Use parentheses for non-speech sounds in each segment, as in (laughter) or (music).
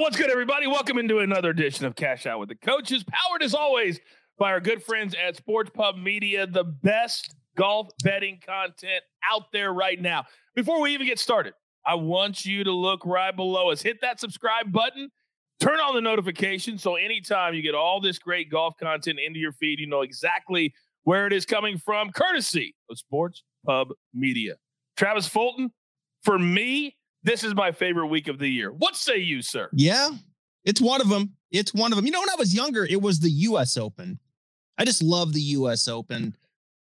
What's good, everybody? Welcome into another edition of Cash Out with the Coaches, powered as always by our good friends at Sports Pub Media, the best golf betting content out there right now. Before we even get started, I want you to look right below us. Hit that subscribe button, turn on the notification so anytime you get all this great golf content into your feed, you know exactly where it is coming from, courtesy of Sports Pub Media. Travis Fulton, for me, this is my favorite week of the year. What say you, sir? Yeah, it's one of them. It's one of them. You know, when I was younger, it was the U.S. Open. I just love the U.S. Open.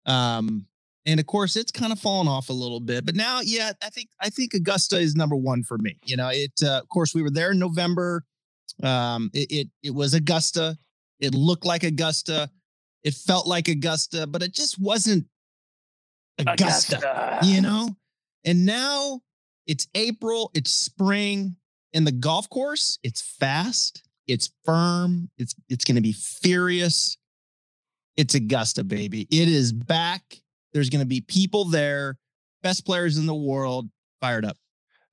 Um, and of course, it's kind of fallen off a little bit. But now, yeah, I think I think Augusta is number one for me. You know, it. Uh, of course, we were there in November. Um, it, it it was Augusta. It looked like Augusta. It felt like Augusta, but it just wasn't Augusta. Augusta. You know. And now it's April, it's spring, and the golf course, it's fast, it's firm, it's it's going to be furious. It's Augusta, baby. It is back. There's going to be people there, best players in the world, fired up.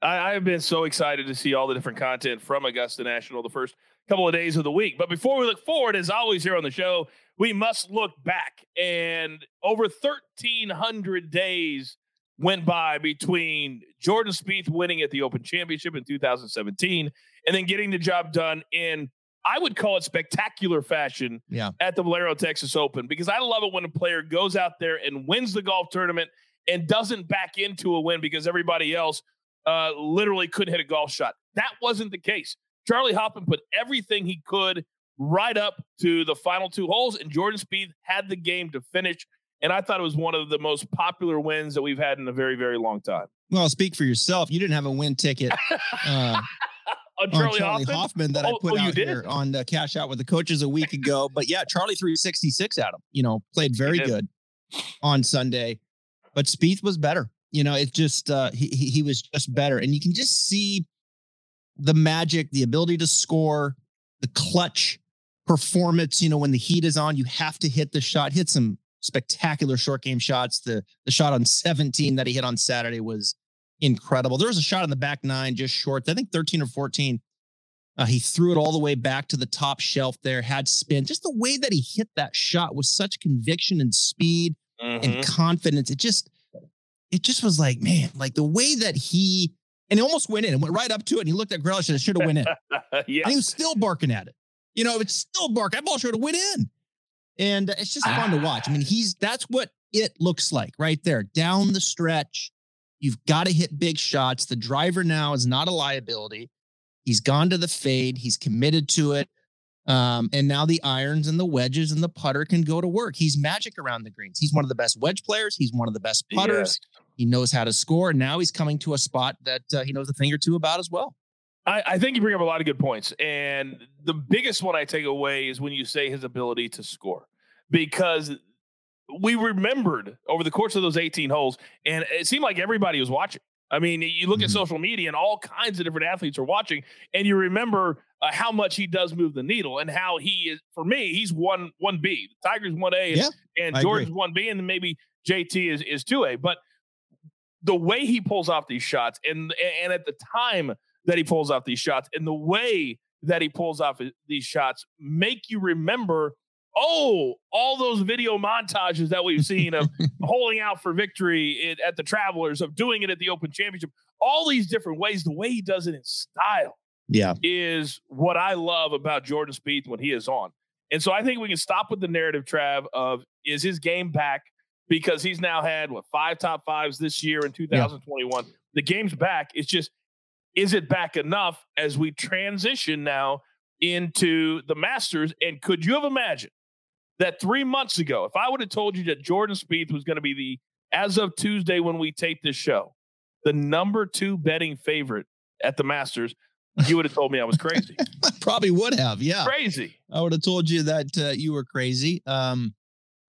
I, have been so excited to see all the different content from Augusta National the first couple of days of the week. But before we look forward, as always here on the show, we must look back. And over 1,300 days went by between Jordan Spieth winning at the Open Championship in 2017 and then getting the job done in I would call it spectacular fashion yeah. at the Valero Texas Open because I love it when a player goes out there and wins the golf tournament and doesn't back into a win because everybody else uh, literally couldn't hit a golf shot. That wasn't the case. Charley Hoffman put everything he could right up to the final two holes, and Jordan Spieth had the game to finish and I thought it was one of the most popular wins that we've had in a very, very long time. Well, speak for yourself. You didn't have a win ticket uh, (laughs) on Charley, on Charley Hoffman? Hoffman? that oh, I put oh, out here on the Cash Out with the Coaches a week ago. (laughs) But yeah, Charley 366 at him. You know, played very good on Sunday, but Spieth was better. You know, it just uh, he he was just better, and you can just see the magic, the ability to score, the clutch performance. You know, when the heat is on, you have to hit the shot. Hit some spectacular short game shots. The the shot on 17 that he hit on Saturday was incredible. There was a shot in the back nine just short, I think 13 or 14. Uh, he threw it all the way back to the top shelf there, had spin. Just the way that he hit that shot was such conviction and speed mm-hmm. and confidence. It just, it just was like, man, like the way that he, and he almost went in and went right up to it. And he looked at Greller and it should have went in. (laughs) yeah. And he was still barking at it. You know, it's still barking. That ball should have went in and it's just fun to watch. I mean, he's that's what it looks like right there down the stretch. You've got to hit big shots. The driver now is not a liability. He's gone to the fade. He's committed to it. Um, and now the irons and the wedges and the putter can go to work. He's magic around the greens. He's one of the best wedge players. He's one of the best putters. He knows how to score. And now he's coming to a spot that uh, he knows a thing or two about as well. I, I, think you bring up a lot of good points. And the biggest one I take away is when you say his ability to score, because we remembered over the course of those 18 holes, and it seemed like everybody was watching. I mean, you look mm-hmm. at social media and all kinds of different athletes are watching, and you remember uh, how much he does move the needle and how he is. For me, he's one one B. The Tigers one A, and, yeah, and George's one B, and maybe JT is is two A. But the way he pulls off these shots, and and at the time that he pulls off these shots and the way that he pulls off these shots make you remember oh all those video montages that we've seen of (laughs) holding out for victory at the travelers of doing it at the open championship. All these different ways the way he does it in style yeah. is what i love about jordan Spieth when he is on. And so i think we can stop with the narrative trav of is his game back? Because he's now had what five top fives this year in 2021 yeah. the game's back. It's just is it back enough as we transition now into the Masters? And could you have imagined that three months ago, if I would have told you that Jordan Spieth was going to be the, as of Tuesday when we tape this show, the number two betting favorite at the Masters, you would have told me I was crazy. (laughs) Probably would have, yeah. Crazy. I would have told you that uh, you were crazy. Um,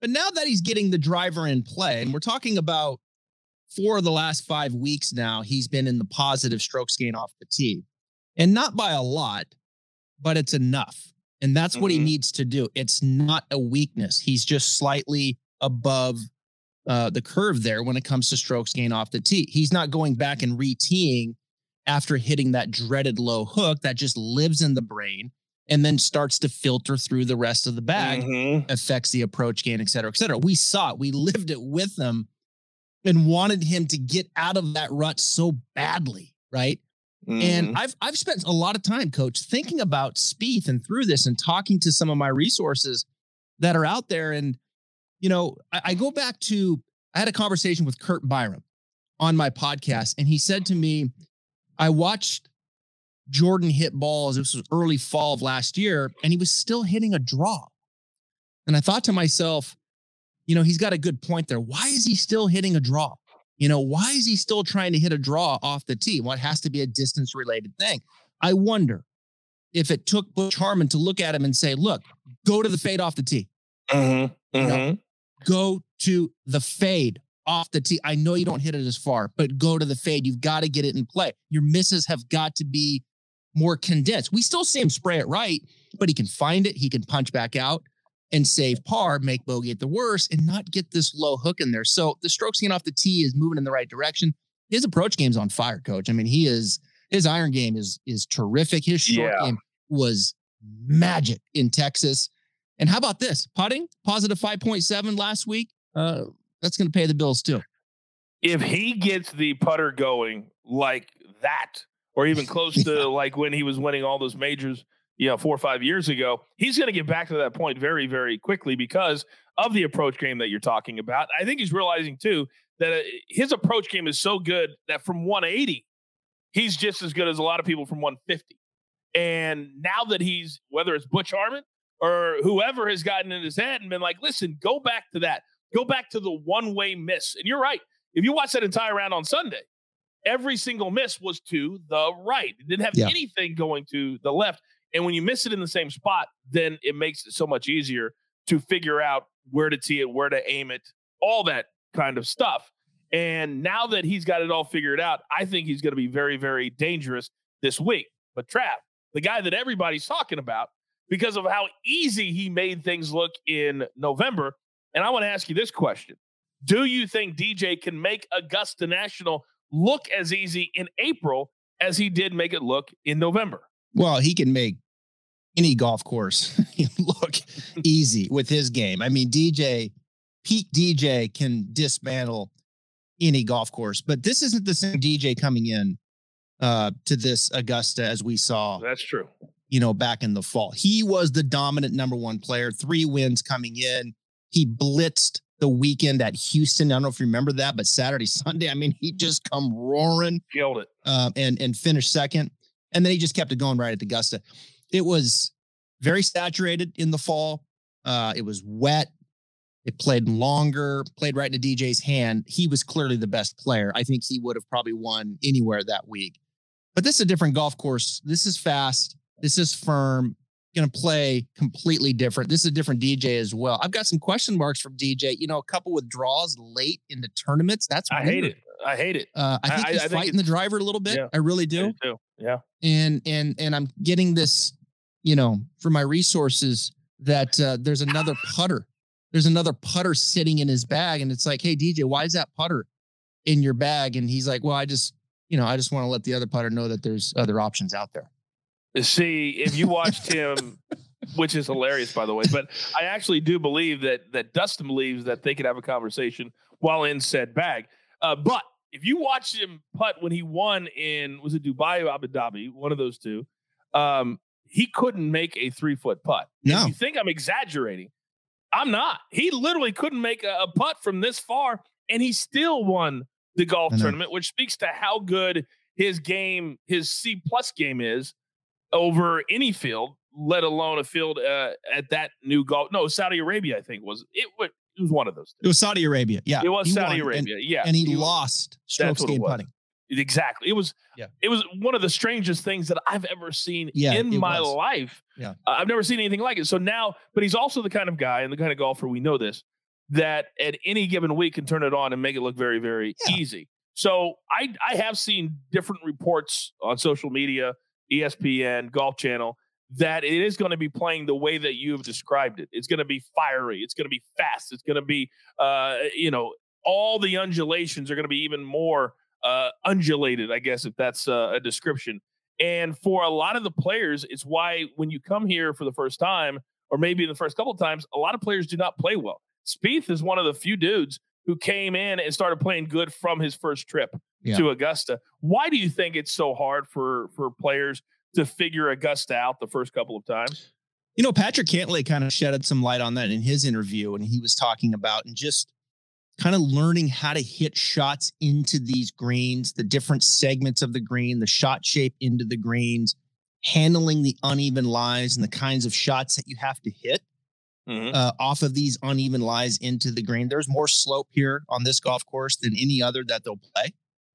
but now that he's getting the driver in play, and we're talking about four of the last five weeks now, he's been in the positive strokes gain off the tee. And not by a lot, but it's enough. And that's mm-hmm. what he mm-hmm. needs to do. It's not a weakness. He's just slightly above uh, the curve there when it comes to strokes gain off the tee. He's not going back and re-teeing after hitting that dreaded low hook that just lives in the brain and then starts to filter through the rest of the bag, mm-hmm. affects the approach gain, et cetera, et cetera. We saw it, we (laughs) lived it with him and wanted him to get out of that rut so badly, right? Mm-hmm. And I've I've spent a lot of time, coach, thinking about Spieth and through this and talking to some of my resources that are out there. And, you know, I, I go back to I had a conversation with Kurt Byram on my podcast, and he said to me, I watched Jordan hit balls. This was early fall of last year, and he was still hitting a draw. And I thought to myself, you know, he's got a good point there. Why is he still hitting a draw? You know, why is he still trying to hit a draw off the tee? What well, has to be a distance related thing. I wonder if it took Butch Harmon to look at him and say, look, go to the fade off the tee. Mm-hmm, mm-hmm. You know, mm-hmm. go to the fade off the tee. I know you don't hit it as far, but go to the fade. You've got to get it in play. Your misses have got to be more condensed. We still see him spray it right, but he can find it. He can punch back out and save par, make bogey at the worst, and not get this low hook in there. So the strokes getting off the tee is moving in the right direction. His approach game's on fire, coach. I mean, he is his iron game is is terrific. His short yeah. game was magic in Texas. And how about this? Putting positive 5.7 last week. Uh, that's going to pay the bills too. If he gets the putter going like that, or even close (laughs) to like when he was winning all those majors, you know, four or five years ago, he's going to get back to that point very, very quickly because of the approach game that you're talking about. I think he's realizing too that uh, his approach game is so good that from 180, he's just as good as a lot of people from 150. And now that he's, whether it's Butch Harmon or whoever has gotten in his head and been like, listen, go back to that. Go back to the one way miss. And you're right. If you watch that entire round on Sunday, every single miss was to the right. It didn't have yeah. anything going to the left. And when you miss it in the same spot, then it makes it so much easier to figure out where to tee it, where to aim it, all that kind of stuff. And now that he's got it all figured out, I think he's going to be very, very dangerous this week. But Trav, the guy that everybody's talking about because of how easy he made things look in November, and I want to ask you this question Do you think DJ can make Augusta National look as easy in April as he did make it look in November? Well, he can make any golf course (laughs) look easy with his game. I mean, DJ, peak DJ can dismantle any golf course, but this isn't the same DJ coming in uh, to this Augusta as we saw. That's true. You know, back in the fall, he was the dominant number one player, three wins coming in. He blitzed the weekend at Houston. I don't know if you remember that, but Saturday, (laughs) Sunday, I mean, he just come roaring, killed it, uh, and and finished second. And then he just kept it going right at Augusta. It was very saturated in the fall. Uh, it was wet. It played longer, played right into DJ's hand. He was clearly the best player. I think he would have probably won anywhere that week. But this is a different golf course. This is fast. This is firm going to play completely different. This is a different DJ as well. I've got some question marks from DJ. You know, a couple withdrawals late in the tournaments. That's I hate it. I hate it. Uh, I think I, he's I fighting the driver a little bit. Yeah, I really do. I do. Yeah. And and and I'm getting this, you know, for my resources that uh, there's another (laughs) putter. There's another putter sitting in his bag, and it's like, hey DJ, why is that putter in your bag? And he's like, well, I just, you know, I just want to let the other putter know that there's other options out there. See, if you watched him, which is hilarious, by the way, but I actually do believe that that Dustin believes that they could have a conversation while in said bag. Uh, but if you watched him putt when he won in was it Dubai or Abu Dhabi, one of those two, um, he couldn't make a three foot putt. No, if you think I'm exaggerating? I'm not. He literally couldn't make a, a putt from this far, and he still won the golf tournament, which speaks to how good his game, his C plus game is over any field, let alone a field uh, at that new golf. No, Saudi Arabia, I think was it. It was one of those. It was Saudi Arabia. Yeah, it was he Saudi won, Arabia. And, yeah, and he, he lost strokes gained putting. Exactly. It was. Yeah. It was one of the strangest things that I've ever seen yeah, in my was. life. Yeah. Uh, I've never seen anything like it. So now, but he's also the kind of guy and the kind of golfer we know this that at any given week can turn it on and make it look very, very yeah. easy. So I I have seen different reports on social media ESPN, Golf Channel, that it is going to be playing the way that you have described it. It's going to be fiery. It's going to be fast. It's going to be, uh, you know, all the undulations are going to be even more uh, undulated, I guess, if that's uh, a description. And for a lot of the players, it's why when you come here for the first time, or maybe the first couple of times, a lot of players do not play well. Spieth is one of the few dudes who came in and started playing good from his first trip yeah. to Augusta. Why do you think it's so hard for for players to figure Augusta out the first couple of times? You know, Patrick Cantlay kind of shedded some light on that in his interview, and he was talking about and just kind of learning how to hit shots into these greens, the different segments of the green, the shot shape into the greens, handling the uneven lies and the kinds of shots that you have to hit mm-hmm. uh, off of these uneven lies into the green. There's more slope here on this golf course than any other that they'll play.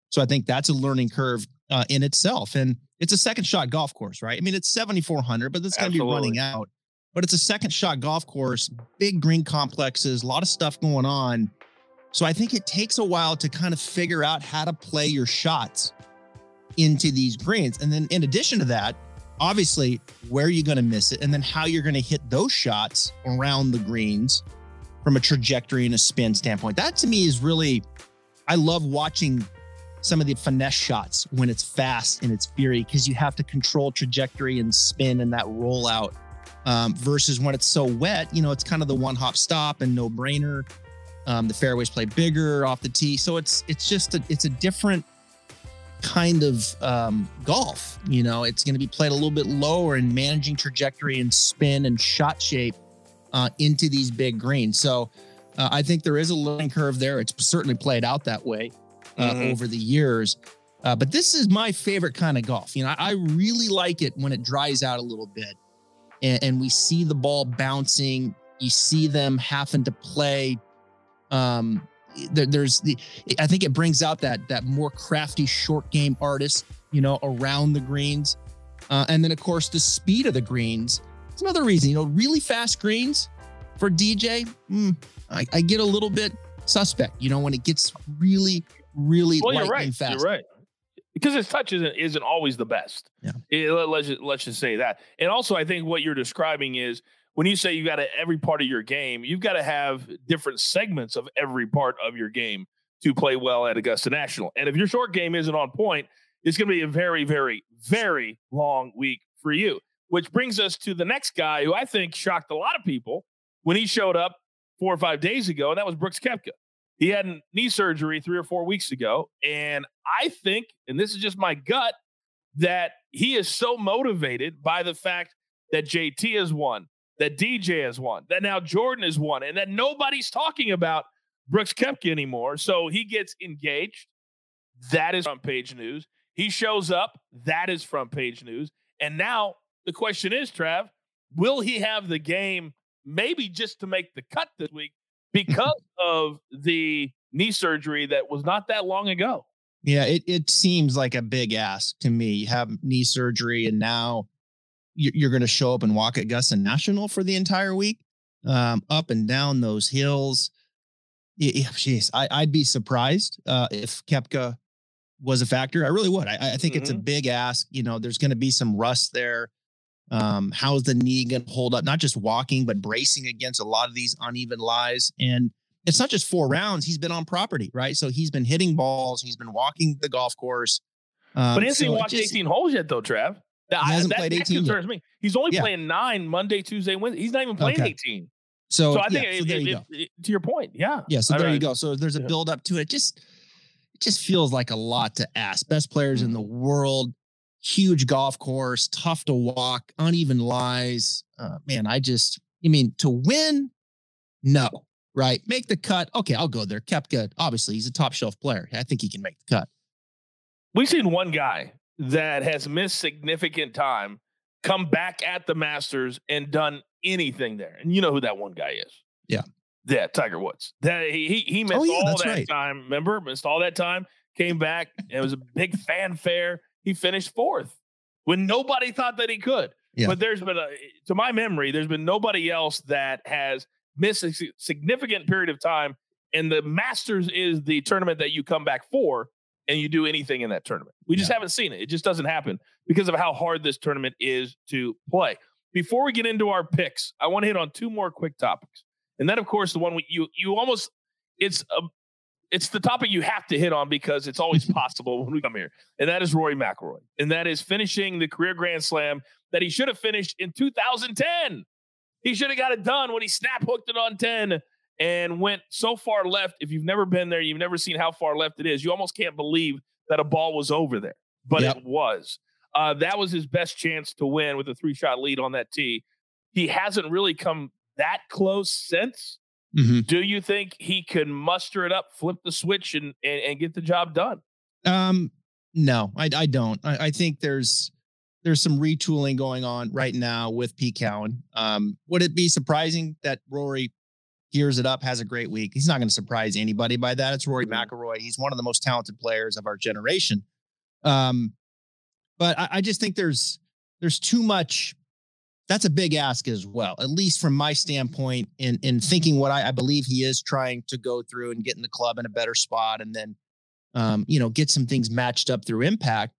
So I think that's a learning curve uh, in itself. And it's a second shot golf course, right? I mean, it's 7,400, but it's going to be running out. But it's a second shot golf course, big green complexes, a lot of stuff going on. So I think it takes a while to kind of figure out how to play your shots into these greens. And then in addition to that, obviously where you're going to miss it and then how you're going to hit those shots around the greens from a trajectory and a spin standpoint. That to me is really, I love watching some of the finesse shots when it's fast and it's fury because you have to control trajectory and spin and that rollout um, versus when it's so wet, you know, it's kind of the one hop stop and no brainer. Um, the fairways play bigger off the tee, so it's it's just a it's a different kind of um, golf. You know, it's going to be played a little bit lower and managing trajectory and spin and shot shape uh, into these big greens. So uh, I think there is a learning curve there. It's certainly played out that way uh, mm-hmm. over the years. Uh, but this is my favorite kind of golf. You know, I, I really like it when it dries out a little bit and, and we see the ball bouncing. You see them having to play um, there, there's the I think it brings out that that more crafty short game artist, you know, around the greens, uh, and then of course the speed of the greens. It's another reason, you know, really fast greens for DJ. Mm, I, I, get a little bit suspect, you know, when it gets really, really well, you're right. fast. You're right. Because his touch isn't isn't always the best. Yeah. It, let's just, let's just say that. And also, I think what you're describing is when you say you got to every part of your game, you've got to have different segments of every part of your game to play well at Augusta National. And if your short game isn't on point, it's going to be a very, very, very long week for you. Which brings us to the next guy who I think shocked a lot of people when he showed up four or five days ago, and that was Brooks Koepka. He had knee surgery three or four weeks ago. And I think, and this is just my gut, that he is so motivated by the fact that JT has won, that DJ has won, that now Jordan has won, and that nobody's talking about Brooks Koepka anymore. So he gets engaged. That is front page news. He shows up. That is front page news. And now the question is, Trav, will he have the game maybe just to make the cut this week (laughs) because of the knee surgery that was not that long ago? Yeah, it, it seems like a big ask to me. You have knee surgery and now you're going to show up and walk at Augusta National for the entire week, um, up and down those hills. Yeah, jeez, I, would be surprised uh, if Koepka was a factor. I really would. I, I think mm-hmm. it's a mm-hmm. big ask. You know, there's going to be some rust there. Um, how's the knee going to hold up? Not just walking, but bracing against a lot of these uneven lies. And it's not just four rounds. He's been on property, right? So he's been hitting balls. He's been walking the golf course. Um, but he hasn't so watched 18 holes yet, though, Trav. He hasn't that, played 18 that concerns me. He's only yeah. playing nine Monday, Tuesday, Wednesday. He's not even playing okay. 18. So, so I think yeah, so it, it, it, to your point, yeah. Yeah. So All there right. you go. So there's a build up to it. Just it just feels like a lot to ask. Best players mm-hmm. in the world, huge golf course, tough to walk, uneven lies. Uh, man, I just, you mean to win? No, right? Make the cut. Okay, I'll go there. Koepka, obviously, he's a top shelf player. I think he can make the cut. We've seen one guy that has missed significant time come back at the Masters and done anything there. And you know who that one guy is. Yeah. Yeah, Tiger Woods. That he he missed oh, yeah, all that right. time. Remember, missed all that time. Came back. And it was a big fanfare. He finished fourth when nobody thought that he could. Yeah. But there's been a, to my memory, there's been nobody else that has missed a significant period of time. And the Masters is the tournament that you come back for and you do anything in that tournament. We just yeah. haven't seen it. It just doesn't happen because of how hard this tournament is to play. Before we get into our picks, I want to hit on two more quick topics. And then, of course, the one we, you you almost it's a it's the topic you have to hit on because it's always (laughs) possible when we come here, and that is Rory McIlroy, and that is finishing the career Grand Slam that he should have finished in 2010. He should have got it done when he snap hooked it on 10 and went so far left. If you've never been there, you've never seen how far left it is. You almost can't believe that a ball was over there, but yep. it was. Uh, that was his best chance to win with a three shot lead on that tee. He hasn't really come that close since. Mm-hmm. Do you think he can muster it up, flip the switch, and and, and get the job done? Um, no, I, I don't. I, I, think there's there's some retooling going on right now with Pete Cowan. Um, would it be surprising that Rory gears it up, has a great week? He's not going to surprise anybody by that. It's Rory mm-hmm. McIlroy. He's one of the most talented players of our generation. Um, but I, I just think there's there's too much that's a big ask as well, at least from my standpoint, in in thinking what I, I, believe he is trying to go through and getting the club in a better spot, and then um, you know get some things matched up through impact,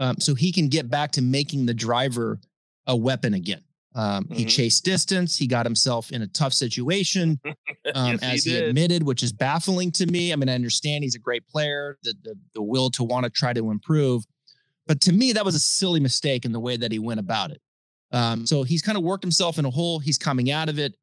um, so he can get back to making the driver a weapon again. Um, mm-hmm. He chased distance. He got himself in a tough situation, (laughs) um, yes, as he, he admitted, which is baffling to me. I mean, I understand he's a great player, the the, the will to want to try to improve, but to me, that was a silly mistake in the way that he went about it. Um, so he's kind of worked himself in a hole. He's coming out of it,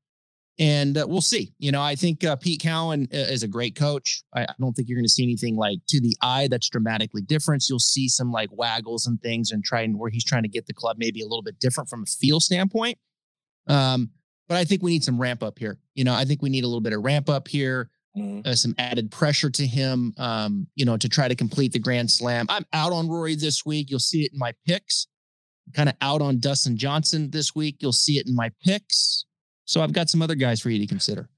and uh, we'll see. You know, I think uh, Pete Cowan uh, is a great coach. I, I don't think you're going to see anything like to the eye that's dramatically different. You'll see some like waggles and things, and trying where he's trying to get the club maybe a little bit different from a feel standpoint. Um, but I think we need some ramp up here. You know, I think we need a little bit of ramp up here. Mm-hmm. Uh, some added pressure to him, um, you know, to try to complete the Grand Slam. I'm out on Rory this week. You'll see it in my picks kind of out on Dustin Johnson this week. You'll see it in my picks. So I've got some other guys for you to consider.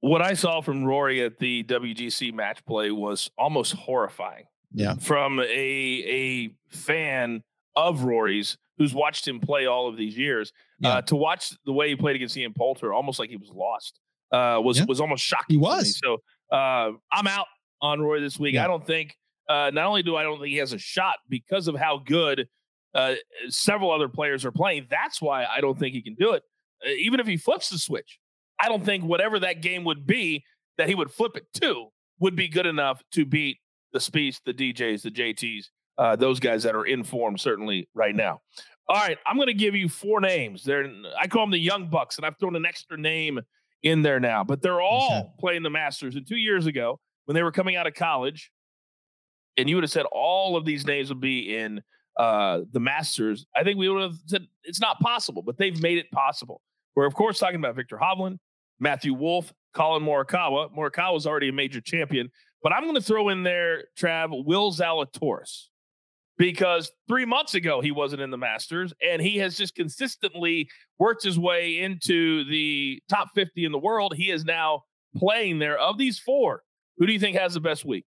What I saw from Rory at the WGC match play was almost horrifying. Yeah. From a a fan of Rory's who's watched him play all of these years, yeah. uh, to watch the way he played against Ian Poulter, almost like he was lost, uh, was yeah. was almost shocking. He was. So uh, I'm out on Rory this week. Yeah. I don't think. Uh, not only do I don't think he has a shot because of how good uh, several other players are playing. That's why I don't think he can do it. Uh, even if he flips the switch, I don't think whatever that game would be that he would flip it to would be good enough to beat the Spieths, the DJs, the JTs, uh, those guys that are in form certainly right now. All right, I'm going to give you four names. They're I call them the Young Bucks, and I've thrown an extra name in there now. But they're all okay. playing the Masters. And two years ago, when they were coming out of college, and you would have said all of these names would be in uh, the Masters, I think we would have said it's not possible, but they've made it possible. We're, of course, talking about Viktor Hovland, Matthew Wolff, Collin Morikawa. Morikawa is already a major champion, but I'm going to throw in there, Trav, Will Zalatoris, because three months ago he wasn't in the Masters, and he has just consistently worked his way into the top 50 in the world. He is now playing there. Of these four, who do you think has the best week?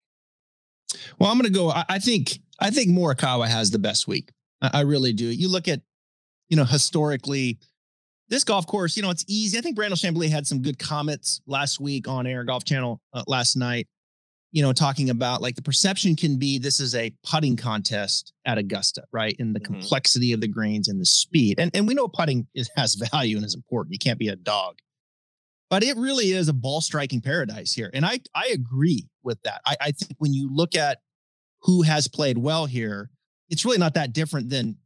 Well, I'm going to go. I, think I think Morikawa has the best week. I, I really do. You look at, you know, historically, this golf course, you know, it's easy. I think Brandel Chamblee had some good comments last week on Air Golf Channel uh, last night. You know, talking about like the perception can be this is a putting contest at Augusta, right? And the mm-hmm. complexity of the greens and the speed. And and we know putting is, (laughs) has value and is important. You can't be a dog but it really is a ball striking paradise here. And I, I agree with that. I, I think when you look at who has played well here, it's really not that different than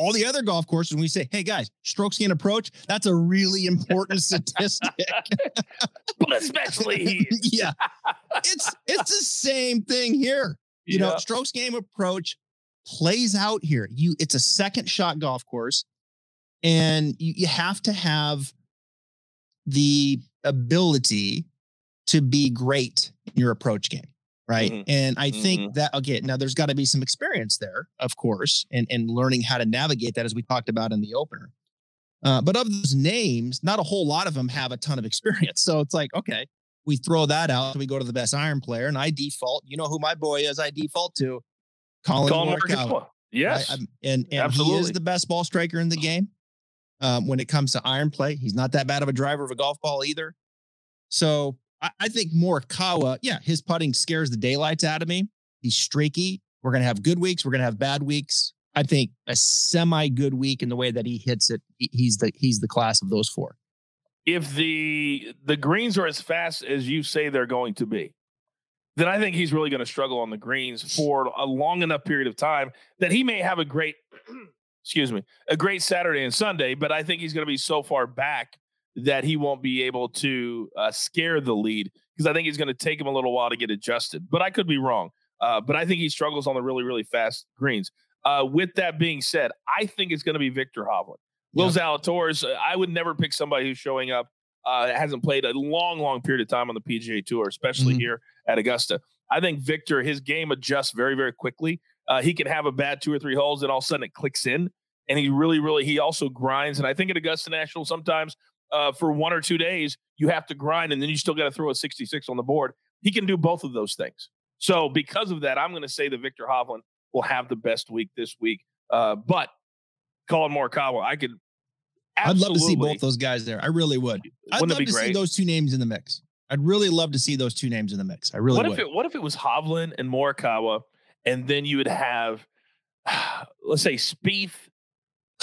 all the other golf courses. When we say, hey guys, strokes gain approach, that's a really important (laughs) statistic. but especially (laughs) yeah. It's it's the same thing here. You yeah. know, strokes game approach plays out here. You it's a second shot golf course, and you, you have to have the ability to be great in your approach game right mm-hmm. and i think mm-hmm. that okay now there's got to be some experience there of course and and learning how to navigate that as we talked about in the opener uh, but of those names not a whole lot of them have a ton of experience (laughs) so it's like okay we throw that out we go to the best iron player and i default you know who my boy is i default to Collin, Collin Morikawa. Yes, I, and and Absolutely. he is the best ball striker in the game um, when it comes to iron play. He's not that bad of a driver of a golf ball either. So I, I think Morikawa, yeah, his putting scares the daylights out of me. He's streaky. We're going to have good weeks. We're going to have bad weeks. I think a semi good week in the way that he hits it. He's the he's the class of those four. If the the greens are as fast as you say they're going to be, then I think he's really going to struggle on the greens for a long enough period of time that he may have a great, (clears throat) excuse me, a great Saturday and Sunday, but I think he's going to be so far back that he won't be able to uh, scare the lead because I think he's going to take him a little while to get adjusted. But I could be wrong. Uh, but I think he struggles on the really, really fast greens. Uh, with that being said, I think it's going to be Viktor Hovland. Will yeah. Zalatoris, uh, I would never pick somebody who's showing up, uh, hasn't played a long, long period of time on the PGA Tour, especially mm-hmm. here at Augusta. I think Viktor, his game adjusts very, very quickly. Uh, he can have a bad two or three holes, and all of a sudden it clicks in. And he really, really, he also grinds. And I think at Augusta National, sometimes uh, for one or two days, you have to grind, and then you still got to throw a 66 on the board. He can do both of those things. So because of that, I'm going to say that Viktor Hovland will have the best week this week. Uh, but Collin Morikawa, I could. I'd love to see both those guys there. I really would. I'd love to great? see those two names in the mix. I'd really love to see those two names in the mix. I really what would. if it what if it was Hovland and Morikawa, and then you would have, (sighs) let's say Spieth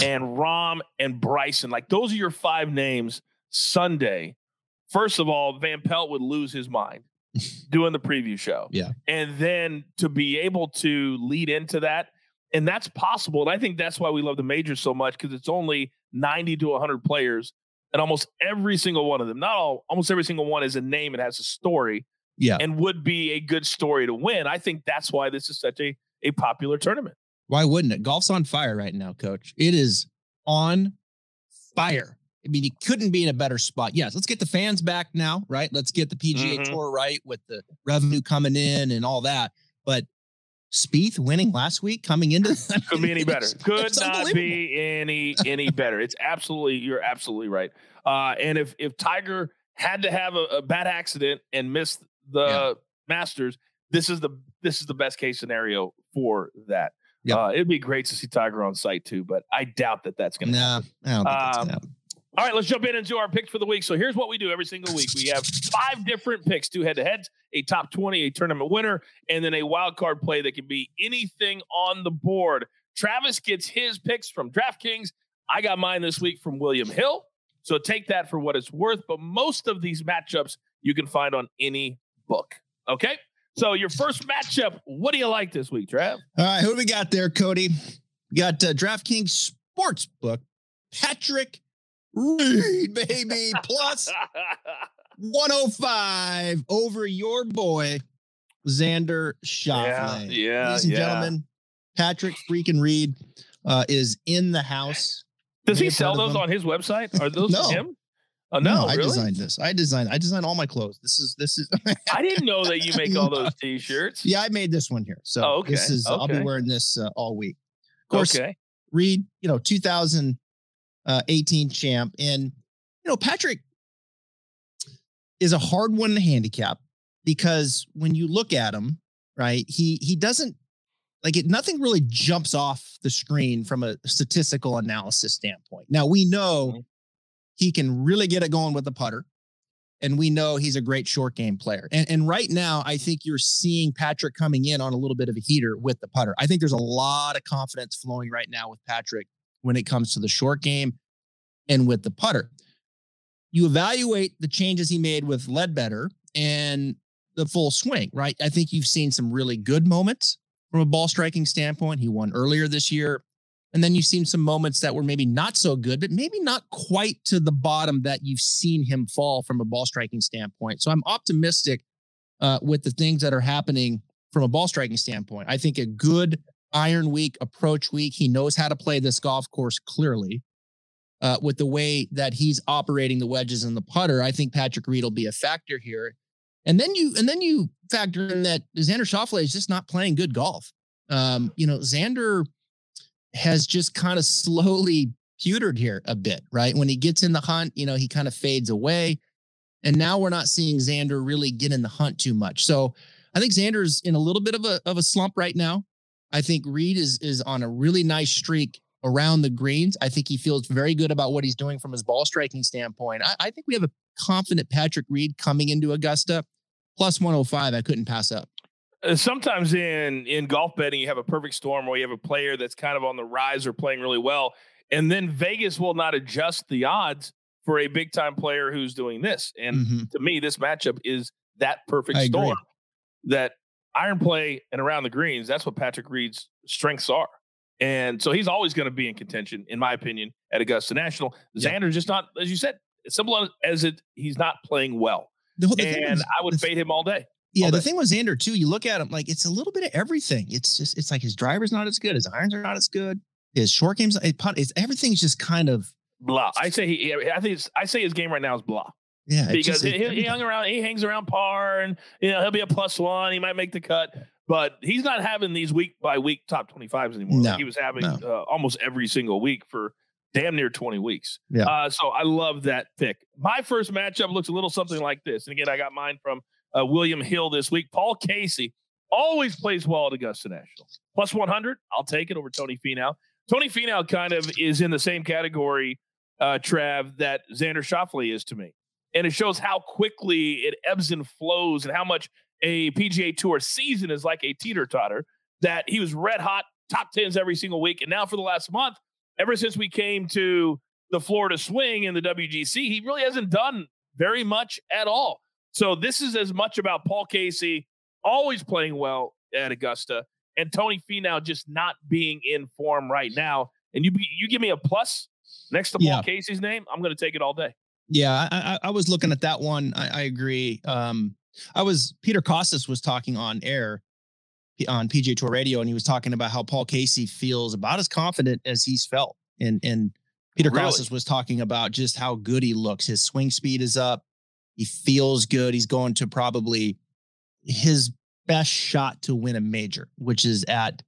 and Rahm and Bryson. Like those are your five names Sunday. First of all, Van Pelt would lose his mind (laughs) doing the preview show. Yeah. And then to be able to lead into that, and that's possible. And I think that's why we love the majors so much because it's only 90 to 100 players. And almost every single one of them, not all, almost every single one is a name and has a story. Yeah. And would be a good story to win. I think that's why this is such a, a popular tournament. Why wouldn't it? Golf's on fire right now, coach. It is on fire. I mean, you couldn't be in a better spot. Yes, let's get the fans back now, right? Let's get the PGA mm-hmm. Tour right with the revenue coming in and all that. But Spieth winning last week, coming into (laughs) could be any better. (laughs) Could not be any (laughs) any better. It's absolutely you're absolutely right. Uh, and if if Tiger had to have a, a bad accident and miss the yeah. Masters, this is the this is the best case scenario for that. Yep. Uh, it'd be great to see Tiger on site too, but I doubt that that's going to nah, happen. I don't think um, that's going to happen. All right, let's jump in into our picks for the week. So here's what we do every single week. We have five different picks, two head-to-heads, a top 20, a tournament winner, and then a wild card play that can be anything on the board. Travis gets his picks from DraftKings. I got mine this week from William Hill. So take that for what it's worth. But most of these matchups you can find on any book. Okay. So your first matchup, what do you like this week, Trav? All right, who do we got there, Cody? We got uh, DraftKings Sportsbook, Patrick Reed, baby, (laughs) plus 105 over your boy, Xander Schauffele. Yeah, yeah Ladies and yeah. gentlemen, Patrick freaking Reed uh, is in the house. Does he sell those on his website? Are those (laughs) no. him? Oh no, no I really? designed this. I designed I designed all my clothes. This is this is (laughs) I didn't know that you make all those (laughs) t-shirts. Yeah, I made this one here. So oh, okay. this is okay. I'll be wearing this uh, all week. Of course, okay. Reed, you know, 2018 uh, champ and you know, Patrick is a hard one to handicap because when you look at him, right? He he doesn't like it nothing really jumps off the screen from a statistical analysis standpoint. Now, we know mm-hmm he can really get it going with the putter. And we know he's a great short game player. And, and right now, I think you're seeing Patrick coming in on a little bit of a heater with the putter. I think there's a lot of confidence flowing right now with Patrick when it comes to the short game and with the putter. You evaluate the changes he made with Leadbetter and the full swing, right? I think you've seen some really good moments from a ball striking standpoint. He won earlier this year. And then you've seen some moments that were maybe not so good, but maybe not quite to the bottom that you've seen him fall from a ball striking standpoint. So I'm optimistic uh, with the things that are happening from a ball striking standpoint. I think a good iron week, approach week, he knows how to play this golf course clearly. Uh, with the way that he's operating the wedges and the putter, I think Patrick Reed will be a factor here. And then you and then you factor in that Xander Schauffele is just not playing good golf. Um, you know, Xander has just kind of slowly pewtered here a bit, right? When he gets in the hunt, you know, he kind of fades away. And now we're not seeing Xander really get in the hunt too much. So I think Xander's in a little bit of a of a slump right now. I think Reed is is on a really nice streak around the greens. I think he feels very good about what he's doing from his ball striking standpoint. I, I think we have a confident Patrick Reed coming into Augusta. Plus 105, I couldn't pass up. Sometimes in in golf betting you have a perfect storm where you have a player that's kind of on the rise or playing really well and then vegas will not adjust the odds for a big time player who's doing this and mm-hmm. to me this matchup is that perfect storm that iron play and around the greens, that's what Patrick Reed's strengths are. And so he's always going to be in contention, in my opinion, at Augusta National. Xander's just not, as you said, as simple as it, he's not playing well. The and was, I would fade him all day. Yeah, the thing with Xander too, you look at him like it's a little bit of everything. It's just it's like his driver's not as good, his irons are not as good, his short games, it's everything's just kind of blah. I say he, I think I say his game right now is blah. Yeah, because he, he, hung around, he hangs around par, and you know he'll be a plus one. He might make the cut, but he's not having these week by week top twenty fives anymore. No, like he was having no. uh, almost every single week for damn near twenty weeks. Yeah. Uh, so I love that pick. My first matchup looks a little something like this, and again, I got mine from uh, William Hill this week. Paul Casey always plays well at Augusta National, plus one hundred. I'll take it over Tony Finau. Tony Finau kind of is in the same category, uh, Trav, that Xander Schauffele is to me and it shows how quickly it ebbs and flows and how much a PGA Tour season is like a teeter totter. That he was red hot, top tens every single week, and now for the last month, ever since we came to the Florida Swing in the WGC, he really hasn't done very much at all. So this is as much about Paul Casey always playing well at Augusta and Tony Finau just not being in form right now. And you you give me a plus next to Paul yeah. Casey's name, I'm going to take it all day. Yeah, I, I, was looking at that one. I, I agree. Um, I was Peter Kostis was talking on air on PGA Tour Radio, and he was talking about how Paul Casey feels about as confident as he's felt. And and Peter really? Kostis was talking about just how good he looks. His swing speed is up. He feels good. He's going to probably his best shot to win a major, which is at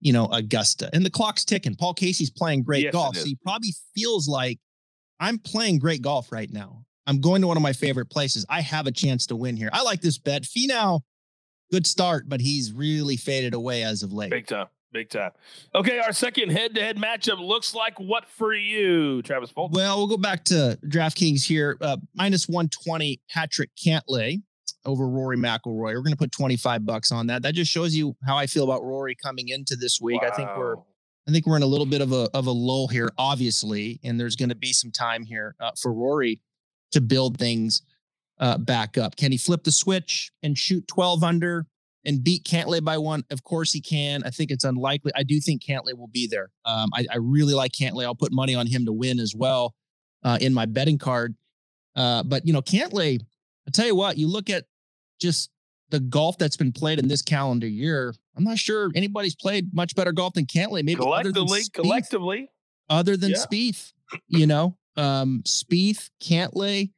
you know Augusta. And the clock's ticking. Paul Casey's playing great yes, golf, so he probably feels like I'm playing great golf right now. I'm going to one of my favorite places. I have a chance to win here. I like this bet. Finau, good start, but he's really faded away as of late. Big time. Big time. Okay, our second head-to-head matchup looks like what for you, Travis Fulton? Well, we'll go back to DraftKings here. Uh, minus 120, Patrick Cantlay over Rory McIlroy. We're going to put 25 bucks on that. That just shows you how I feel about Rory coming into this week. Wow. I think we're I think we're in a little bit of a of a lull here, obviously, and there's going to be some time here uh, for Rory to build things uh, back up. Can he flip the switch and shoot 12 under and beat Cantlay by one? Of course he can. I think it's unlikely. I do think Cantlay will be there. Um, I, I, really like Cantlay. I'll put money on him to win as well uh, in my betting card. Uh, but you know, Cantlay. I tell you what, you look at just the golf that's been played in this calendar year. I'm not sure anybody's played much better golf than Cantlay. Maybe collectively, Spieth, collectively, other than yeah. Spieth, you know, um, Spieth, Cantlay.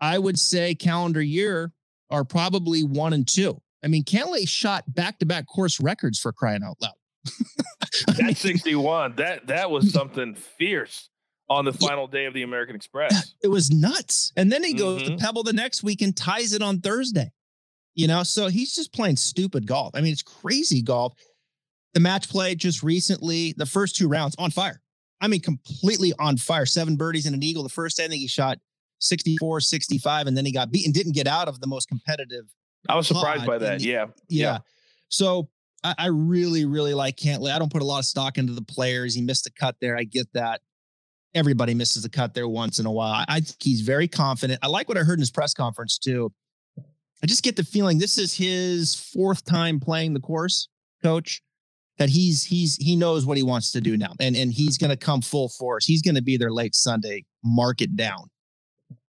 I would say calendar year are probably one and two. I mean, Cantlay shot back to back course records for crying out loud. (laughs) that (laughs) 61, that that was something fierce on the final day of the American Express. (clears throat) It was nuts. And then he goes mm-hmm. to Pebble the next week and ties it on Thursday. You know, so he's just playing stupid golf. I mean, it's crazy golf. The match play just recently, the first two rounds on fire. I mean, completely on fire. Seven birdies and an eagle. The first, I think he shot 64, 65, and then he got beaten, didn't get out of the most competitive. I was surprised by that. yeah. yeah. Yeah. So I, I, really, really like Cantlay. I don't put a lot of stock into the players. He missed a cut there. I get that. Everybody misses a cut there once in a while. I think he's very confident. I like what I heard in his press conference too. I just get the feeling this is his fourth time playing the course, coach. That he's he's he knows what he wants to do now, and and he's going to come full force. He's going to be there late Sunday. Mark it down.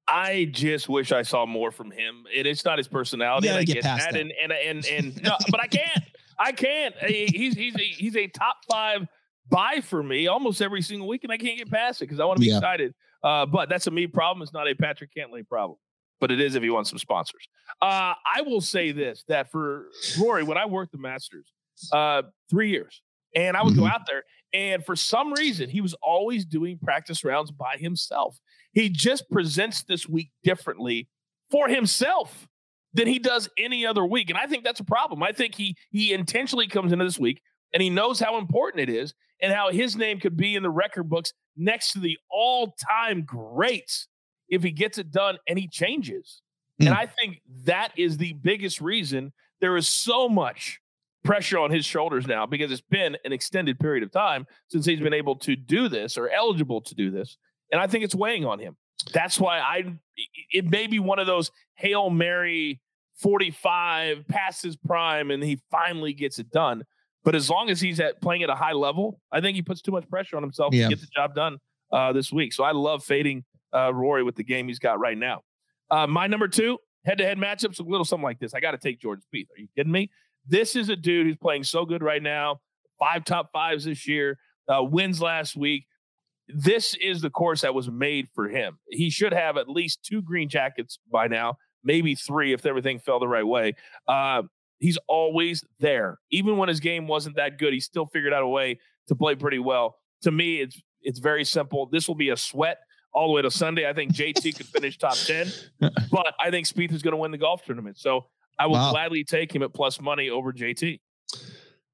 I just wish I saw more from him. It, it's not his personality. I get, that, that, and and and and no, but I can't. I can't. He's he's a, he's a top five buy for me almost every single week, and I can't get past it because I want to be yeah. excited. Uh, but that's a me problem. It's not a Patrick Cantlay problem but it is if you want some sponsors. Uh, I will say this that for Rory, when I worked the Masters, uh, three years, and I would mm-hmm. go out there, and for some reason, he was always doing practice rounds by himself. He just presents this week differently for himself than he does any other week, and I think that's a problem. I think he he intentionally comes into this week and he knows how important it is and how his name could be in the record books next to the all-time greats if he gets it done and he changes. Mm. And I think that is the biggest reason there is so much pressure on his shoulders now because it's been an extended period of time since he's been able to do this or eligible to do this. And I think it's weighing on him. That's why I, it may be one of those Hail Mary 45, past his prime, and he finally gets it done. But as long as he's at playing at a high level, I think he puts too much pressure on himself yeah. to get the job done uh, this week. So I love fading uh, Rory with the game he's got right now. Uh, my number two head to head matchups, a little something like this. I got to take Jordan Spieth. Are you kidding me? This is a dude who's playing so good right now. Five top fives this year, uh, wins last week. This is the course that was made for him. He should have at least two green jackets by now, maybe three if everything fell the right way. Uh, he's always there. Even when his game wasn't that good, he still figured out a way to play pretty well. To me, it's it's very simple. This will be a sweat all the way to Sunday. I think JT could finish top 10, (laughs) but I think Spieth is going to win the golf tournament. So I will wow. gladly take him at plus money over JT.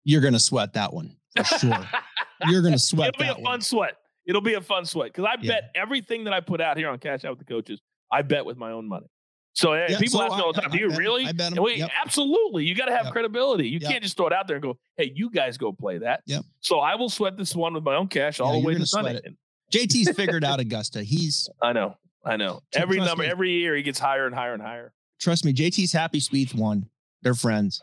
You're going to sweat that one for sure. (laughs) You're going to sweat It'll be a fun one. sweat. It'll be a fun sweat because I yeah. bet everything that I put out here on Cash Out with the Coaches, I bet with my own money. So eh, yeah, people so ask me all the time, I, "Do you really?" I bet Wait, yep. absolutely. You got to have yep. credibility. You yep. can't just throw it out there and go, "Hey, you guys go play that." Yep. So I will sweat this one with my own cash all yeah, the way to Sunday. JT's figured out Augusta. He's. I know. I know. Every number, me, every year, he gets higher and higher and higher. Trust me, JT's happy. Spieth won. They're friends,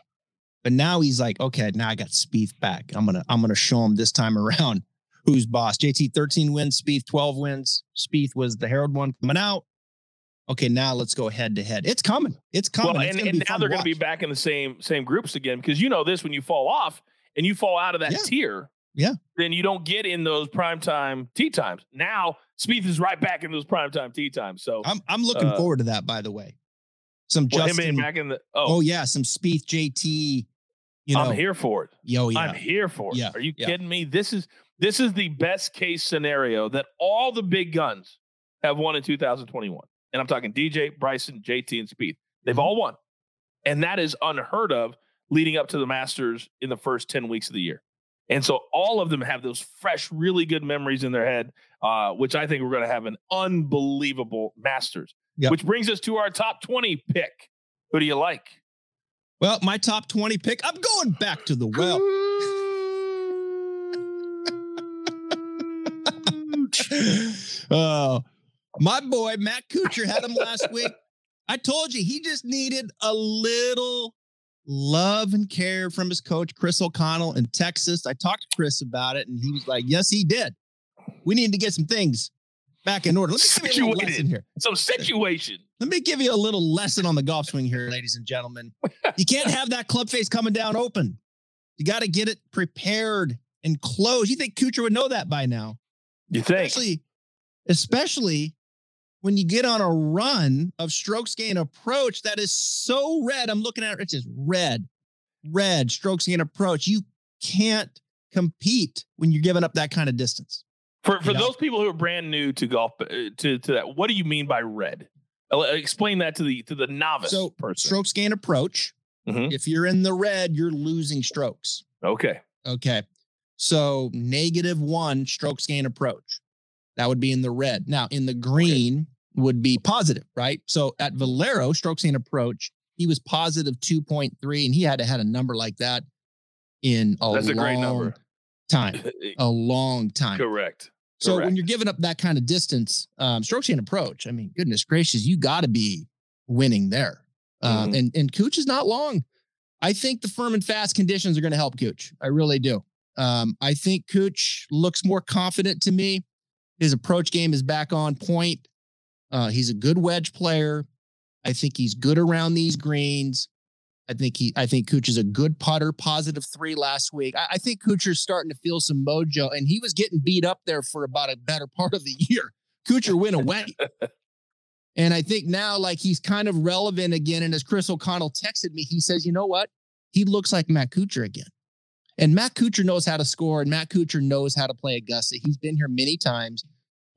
but now he's like, okay, now I got Spieth back. I'm gonna, I'm gonna show him this time around who's boss. JT 13 wins, Spieth 12 wins. Spieth was the herald one coming out okay, now let's go head to head. It's coming. It's coming. Well, and, and now they're going to be back in the same same groups again because you know this when you fall off and you fall out of that yeah. tier. Yeah. Then you don't get in those primetime tee times. Now Spieth is right back in those primetime tee times. So I'm I'm looking uh, forward to that. By the way, some well, Justin back in the oh. oh yeah, some Spieth JT. You know, I'm here for it. Yo, yeah. I'm here for it. Yeah. Are you yeah. kidding me? This is this is the best case scenario that all the big guns have won in 2021 and I'm talking DJ, Bryson, JT, and Spieth. They've mm-hmm. all won, and that is unheard of leading up to the Masters in the first ten weeks of the year. And so all of them have those fresh, really good memories in their head, uh, which I think we're going to have an unbelievable Masters. Yep. Which brings us to our top 20 pick. Who do you like? Well, my top 20 pick, I'm going back to the well. (laughs) oh, my boy, Matt Kuchar, had him last week. I told you he just needed a little love and care from his coach, Chris O'Connell in Texas. I talked to Chris about it, and he was like, Yes, he did. We need to get some things back in order. Let me give you a lesson here. Some situation. (laughs) Let me give you a little lesson on the golf swing here, ladies and gentlemen. You can't have that club face coming down open. You got to get it prepared and closed. You think Kuchar would know that by now? You think? Especially, especially when you get on a run of strokes gain approach that is so red. I'm looking at it, it's just red, red strokes gain approach. You can't compete when you're giving up that kind of distance. For for you know? those people who are brand new to golf uh, to to that, what do you mean by red? Explain that to the to the novice so, person. Strokes gain approach. Mm-hmm. If you're in the red, you're losing strokes. Okay. Okay. So negative one stroke gain approach. That would be in the red. Now in the green, would be positive, right? So at Valero, stroke gain approach, he was positive 2.3, and he had to had a number like that in a That's a great number. time. (laughs) A long time. Correct. So Correct. when you're giving up that kind of distance, um, strokes gain approach, I mean, goodness gracious, you got to be winning there. Um, mm-hmm. And and Cooch is not long. I think the firm and fast conditions are going to help Cooch. I really do. Um, I think Cooch looks more confident to me. His approach game is back on point. Uh, he's a good wedge player. I think he's good around these greens. I think he, I think Kuchar's a good putter, positive three last week. I, I think Kuchar's starting to feel some mojo, and he was getting beat up there for about a better part of the year. Kuchar went away. (laughs) and I think now, like, he's kind of relevant again. And as Chris O'Connell texted me, he says, you know what? He looks like Matt Kuchar again. And Matt Kuchar knows how to score, and Matt Kuchar knows how to play Augusta. He's been here many times.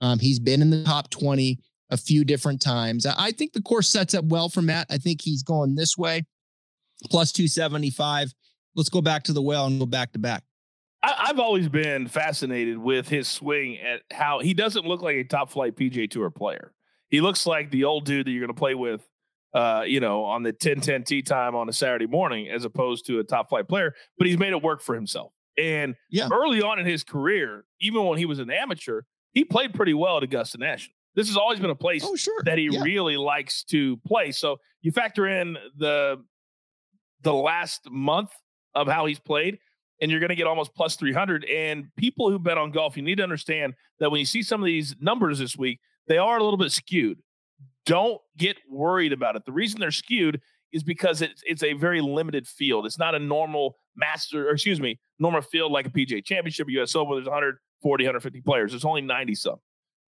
Um, he's been in the top 20 a few different times. I think the course sets up well for Matt. I think he's going this way, plus 275. Let's go back to the well and go back to back. I, have always been fascinated with his swing at how he doesn't look like a top flight PGA Tour player. He looks like the old dude that you're going to play with, uh, you know, on the 10 10 tee time on a Saturday morning, as opposed to a top flight player, but he's made it work for himself. And yeah. early on in his career, even when he was an amateur, he played pretty well at Augusta National. This has always been a place oh, sure. that he yeah. really likes to play. So you factor in the the last month of how he's played, and you're going to get almost plus 300. And people who bet on golf, you need to understand that when you see some of these numbers this week, they are a little bit skewed. Don't get worried about it. The reason they're skewed is because it's it's a very limited field. It's not a normal master, or excuse me, normal field like a PGA Championship, or US Open. There's 140, 150 players. There's only 90 some.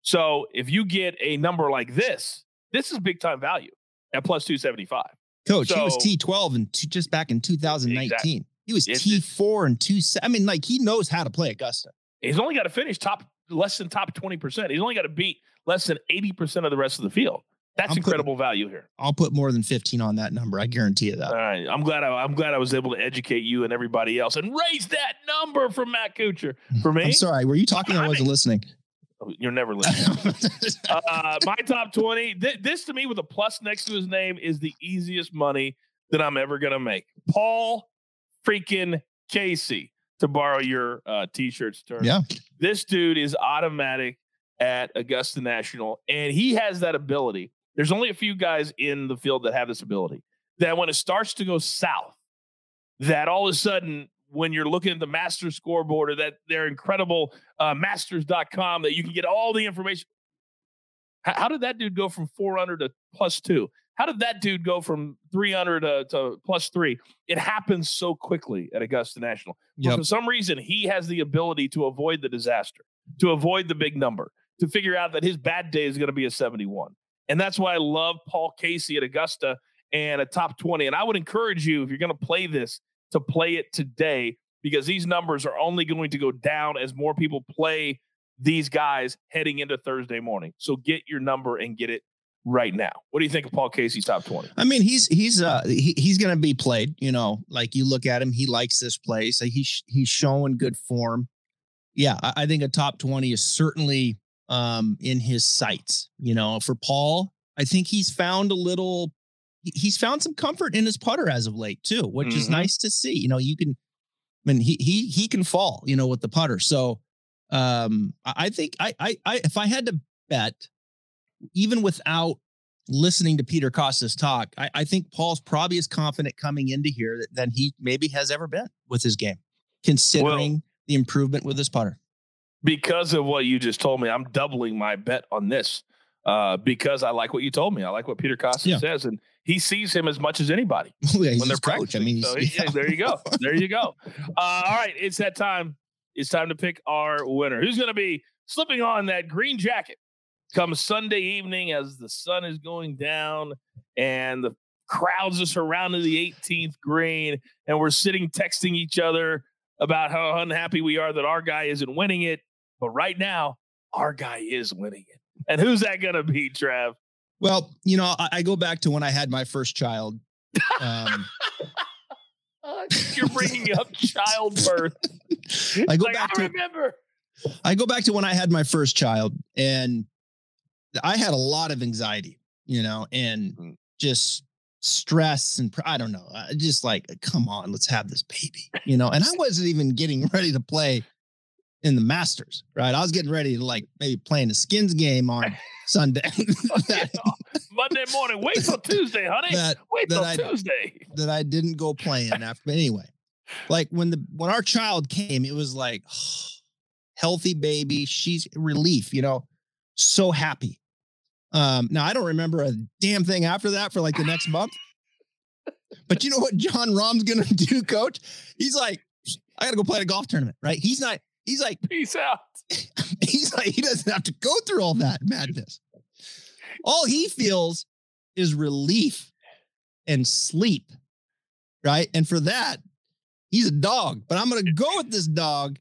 So if you get a number like this, this is big time value at plus 275. Coach, So- he was T12 and t- just back in 2019. Exactly. He was It's- T4 and two. I mean, like he knows how to play Augusta. He's only got to finish top less than top 20%. He's only got to beat less than 80% of the rest of the field. That's I'm putting- incredible value here. I'll put more than 15 on that number. I guarantee you that. All right. I'm glad I, I'm glad I was able to educate you and everybody else and raise that number from Matt Kuchar. For me, I'm sorry. Were you talking? I wasn't listening. you're never listening. (laughs) uh, my top 20. Th- this to me with a plus next to his name is the easiest money that I'm ever going to make. Paul freaking Casey, to borrow your uh, t shirts term. yeah. This dude is automatic at Augusta National, and he has that ability. There's only a few guys in the field that have this ability that when it starts to go south, that all of a sudden, when you're looking at the master scoreboard or that their incredible uh, masters.com, that you can get all the information. How, how did that dude go from 400 to plus two? How did that dude go from 300 to, to plus three? It happens so quickly at Augusta National. Yep. for some reason, he has the ability to avoid the disaster, to avoid the big number, to figure out that his bad day is going to be a 71. And that's why I love Paul Casey at Augusta and a top 20. And I would encourage you, if you're going to play this, to play it today because these numbers are only going to go down as more people play these guys heading into Thursday morning. So get your number and get it right now. What do you think of Paul Casey top 20? I mean, he's he's uh he, he's going to be played. You know, like you look at him, he likes this place. He's he's showing good form. Yeah, I, I think a top twenty is certainly um in his sights. You know, for Paul, I think he's found a little. He's found some comfort in his putter as of late too, which is Mhm. nice to see. You know, you can. I mean, he he he can fall. You know, with the putter. So, um, I think I I, I if I had to bet, even without listening to Peter Kostis talk, I, I think Paul's probably as confident coming into here that, than he maybe has ever been with his game, considering the improvement with his putter. Because of what you just told me, I'm doubling my bet on this uh, because I like what you told me. I like what Peter Kostis Yeah. says, and he sees him as much as anybody (laughs) Oh, yeah, when they're coach. I mean, so he- yeah, there you go. (laughs) There you go. Uh, all right, it's that time. It's time to pick our winner. Who's going to be slipping on that green jacket come Sunday evening as the sun is going down and the crowds are surrounding the 18th green, and we're sitting texting each other about how unhappy we are that our guy isn't winning it. But right now, our guy is winning it. And who's that going to be, Trav? Well, you know, I, I go back to when I had my first child. Um, (laughs) Uh, (laughs) you're bringing up childbirth. (laughs) I go like, back I to remember. I go back to when I had my first child, and I had a lot of anxiety, you know, and Mhm. just stress and I don't know, I just like, come on, let's have this baby, you know. And I wasn't even getting ready to play in the Masters, right? I was getting ready to like maybe playing a skins game on (laughs) Sunday. (laughs) that, Monday morning. Wait till Tuesday, honey. that Wait that till I- Tuesday. that I didn't go playing (laughs) after. But anyway, like when the when our child came, it was like (sighs) healthy baby. She's relief, you know, so happy. Um, now I don't remember a damn thing after that for like the next month. But you know what Jon Rahm's gonna do, coach? He's like, I gotta go play a golf tournament, right? He's not, he's like, (laughs) Peace out. (laughs) he's like, he doesn't have to go through all that madness. All he feels is relief and sleep, right? And for that, he's a dog. But I'm going to go with this dog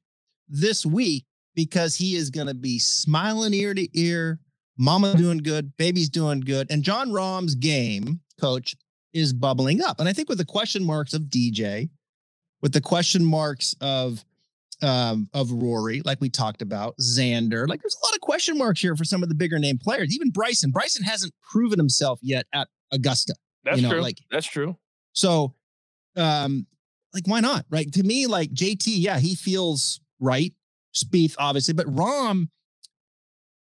this week because he is going to be smiling ear to ear. Mama doing good, baby's doing good. And Jon Rahm's game, coach, is bubbling up. And I think with the question marks of DJ, with the question marks of um, of Rory, like we talked about, Xander. Like there's a lot of question marks here for some of the bigger name players. Even Bryson. Bryson hasn't proven himself yet at Augusta. That's You know, true. like- That's true. So, um, like why not? Right? To me, like JT, yeah, he feels right. Spieth, obviously, but Rahm,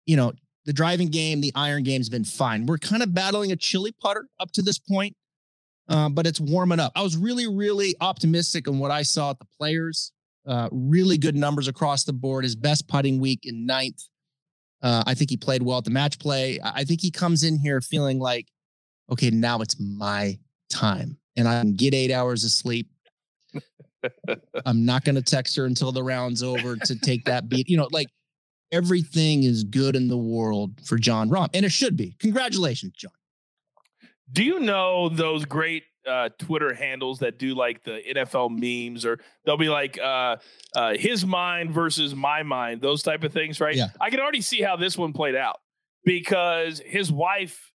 you know, the driving game, the iron game's been fine. We're kind of battling a chili putter up to this point, uh, but it's warming up. I was really, really optimistic on what I saw at the players. Uh, really good numbers across the board. His best putting week in ninth. Uh, I think he played well at the match play. I think he comes in here feeling like, okay, now it's my time and I can get eight hours of sleep. (laughs) I'm not going to text her until the round's over to take that beat. You know, like everything is good in the world for Jon Rahm, and it should be. Congratulations, Jon. Do you know those great uh, Twitter handles that do like the NFL memes, or they'll be like uh, uh, his mind versus my mind, those type of things, right? Yeah. I can already see how this one played out because his wife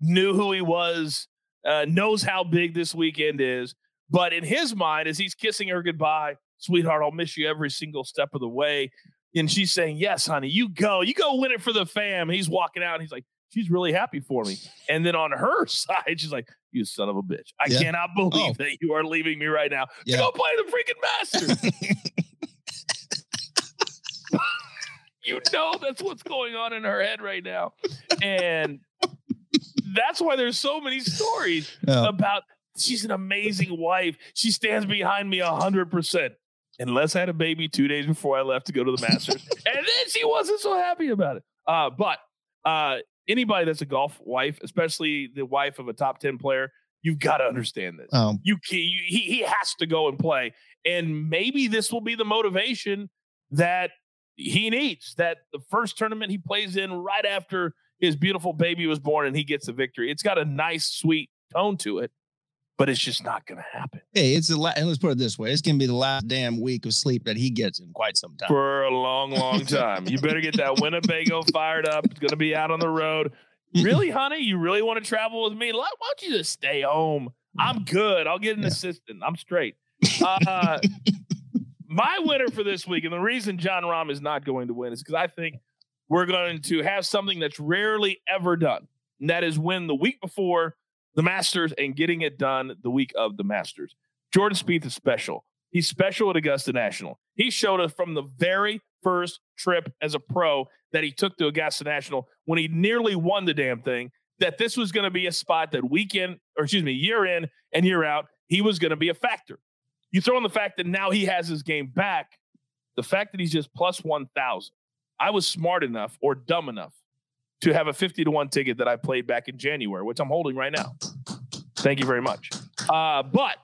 knew who he was, uh, knows how big this weekend is, but in his mind, as he's kissing her goodbye, sweetheart, I'll miss you every single step of the way. And she's saying, Yes, honey, you go. You go win it for the fam. And he's walking out and he's like, She's really happy for me. And then on her (laughs) side, she's like, You son of a bitch. I yeah. cannot believe oh. that you are leaving me right now yeah. to go play the freaking Masters. (laughs) you know that's what's going on in her head right now. And that's why there's so many stories yeah. about she's an amazing wife. She stands behind me a hundred percent and Les had a baby two days before I left to go to the Masters, (laughs) and then she wasn't so happy about it. Uh, but uh, anybody that's a golf wife, especially the wife of a top ten player, you've got to understand this. Um, you, you he he has to go and play, and maybe this will be the motivation that he needs. That the first tournament he plays in right after his beautiful baby was born, and he gets a victory. It's got a nice, sweet tone to it but it's just not going to happen. Hey, it's the la- and let's put it this way: it's going to be the last damn week of sleep that he gets in quite some time for a long, long (laughs) time. you better get that Winnebago fired up. It's going to be out on the road. Really, (laughs) honey? You really want to travel with me? Why don't you just stay home? I'm good. I'll get an yeah. assistant. I'm straight. Uh, (laughs) my winner for this week, and the reason Jon Rahm is not going to win is because I think we're going to have something that's rarely ever done, and that is win the week before the Masters and getting it done the week of the Masters. Jordan Spieth is special. He's special at Augusta National. He showed us from the very first trip as a pro that he took to Augusta National when he nearly won the damn thing that this was going to be a spot that weekend or excuse me, year in and year out, he was going to be a factor. You throw in the fact that now he has his game back, the fact that he's just plus 1,000. I was smart enough or dumb enough to have a 50 to 1 ticket that I played back in January, which I'm holding right now. Thank you very much. Uh, but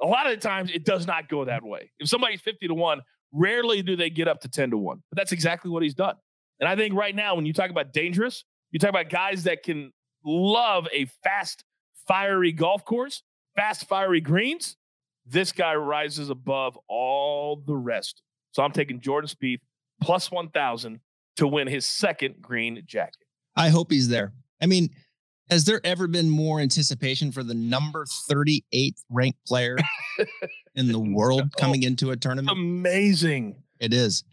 a lot of the times it does not go that way. If somebody's 50 to 1, rarely do they get up to 10 to 1. But that's exactly what he's done. And I think right now, when you talk about dangerous, you talk about guys that can love a fast, fiery golf course, fast, fiery greens. This guy rises above all the rest. So I'm taking Jordan Spieth plus 1,000 to win his second green jacket. I hope he's there. I mean, has there ever been more anticipation for the number 38th ranked player (laughs) in the world coming into a tournament? Amazing. It is.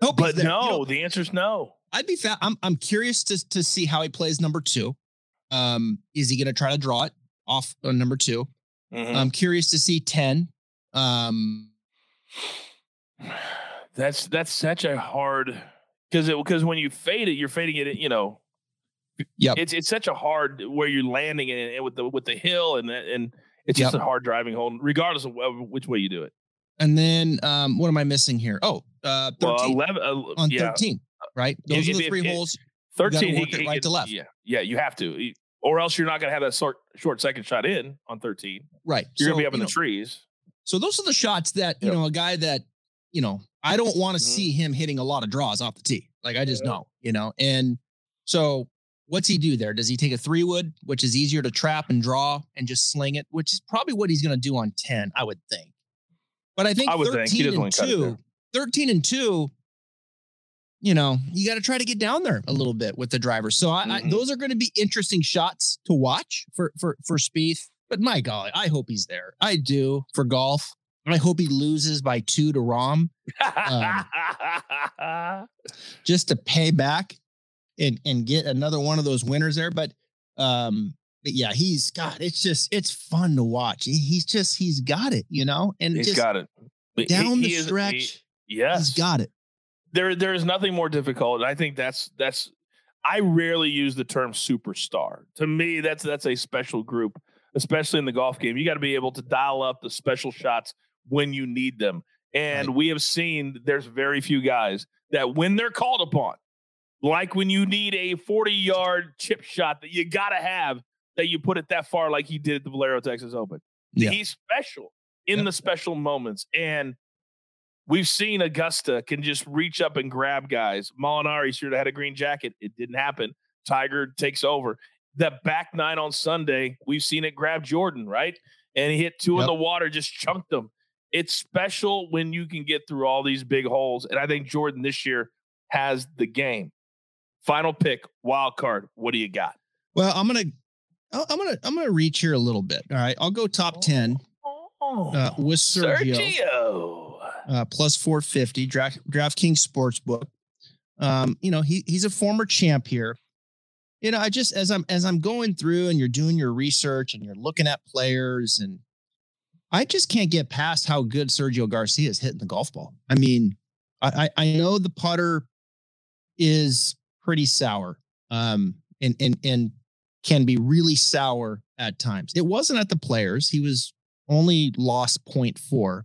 but no, you know, the answer is no. I'd be fa- I'm I'm curious to to see how he plays number 2. Um is he going to try to draw it off on number 2? Mm-hmm. I'm curious to see 10. Um (sighs) that's that's such a hard because it because when you fade it, you're fading it. You know, yeah, it's it's such a hard where you're landing it with the with the hill and and it's just yep. a hard driving hole, regardless of which way you do it. And then um, what am I missing here? Oh, uh, 13 well, 11, uh, on yeah. 13, right? Those if, are the three if, holes. 13, work he, it right he, to left. Yeah, yeah, you have to, or else you're not going to have that short short second shot in on 13. Right, you're so, going to be up in know, the trees. So those are the shots that you yep. know a guy that you know I don't want to mm-hmm. see him hitting a lot of draws off the tee. Like I just yeah. know, you know. And so what's he do there? Does he take a three wood, which is easier to trap and draw and just sling it, which is probably what he's going to do on 10, I would think. But I think I 13 think. and 2, 13 and 2, you know, you got to try to get down there a little bit with the driver. So I, mm-hmm. I, those are going to be interesting shots to watch for for for Spieth. But my golly, I hope he's there. I do for golf. I hope he loses by two to Rahm, um, (laughs) just to pay back and and get another one of those winners there. But um, but yeah, he's got it's just it's fun to watch. He, he's just he's got it, you know, and he's just got it down he, the he stretch. Is, he, yes, he's got it. There there is nothing more difficult. I think that's that's I rarely use the term superstar. To me, that's that's a special group, especially in the golf game. You got to be able to dial up the special shots when you need them. And right. we have seen there's very few guys that when they're called upon, like when you need a 40 yard chip shot that you got to have, that you put it that far, like he did at the Valero Texas Open. Yeah. He's special in the special moments. And we've seen Augusta can just reach up and grab guys. Molinari should have had a green jacket. It didn't happen. Tiger takes over. That back nine on Sunday, we've seen it grab Jordan, right? And he hit two yep. in the water, just chunked them. It's special when you can get through all these big holes. And I think Jordan this year has the game. Final pick, wild card. What do you got? Well, I'm gonna I'm gonna I'm gonna reach here a little bit. All right. I'll go top 10 uh, with Sergio. Sergio. Uh, plus 450, Draft, DraftKings Sportsbook. Um, you know, he he's a former champ here. You know, I just as I'm as I'm going through and you're doing your research and you're looking at players and I just can't get past how good Sergio Garcia is hitting the golf ball. I mean, I I know the putter is pretty sour. Um and and and can be really sour at times. It wasn't at the players. He was only lost 0.4.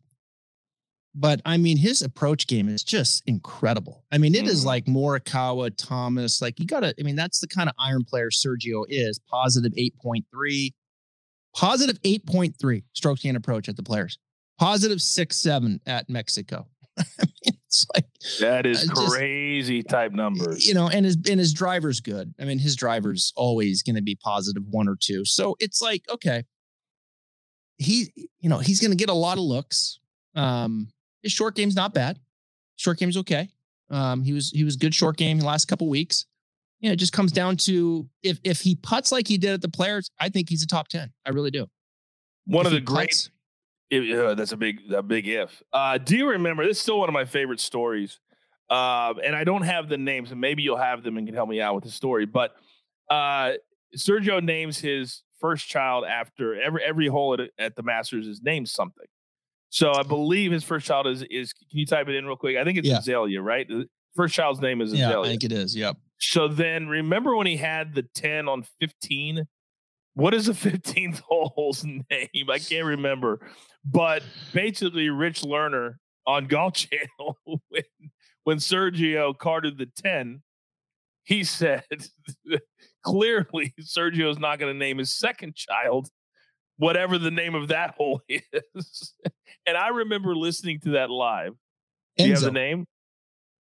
But I mean, his approach game is just incredible. I mean, it is like Morikawa, Thomas. Like you got to. I mean, that's the kind of iron player Sergio is. Positive eight point three, positive eight point three strokes gain approach at the players. Positive six seven at Mexico. (laughs) I mean, (laughs) it's like that is uh, crazy type numbers. You know, and his and his driver's good. I mean, his driver's always going to be positive one or two. So it's like okay, he you know he's going to get a lot of looks. Um, his short game's not bad. Short game's okay. Um, he was he was good short game the last couple weeks. You know, it just comes down to if if he puts like he did at the players, I think he's a top ten. I really do. One if of the great it, uh, that's a big, a big if. Uh, do you remember? This is still one of my favorite stories, uh, and I don't have the names, and maybe you'll have them and can help me out with the story. But uh, Sergio names his first child after every every hole at, at the Masters is named something. So I believe his first child is is. Can you type it in real quick? I think it's yeah. Azalea, right? First child's name is Azalea. Yeah, I think it is. Yep. So then, remember when he had the ten on fifteen? What is the fifteenth (laughs) hole's name? I can't remember. But basically, Rich Lerner on Golf (laughs) Channel when when Sergio carded the ten, he said (laughs) clearly Sergio's not going to name his second child whatever the name of that hole is. and I remember listening to that live. Enzo. Do you have the name?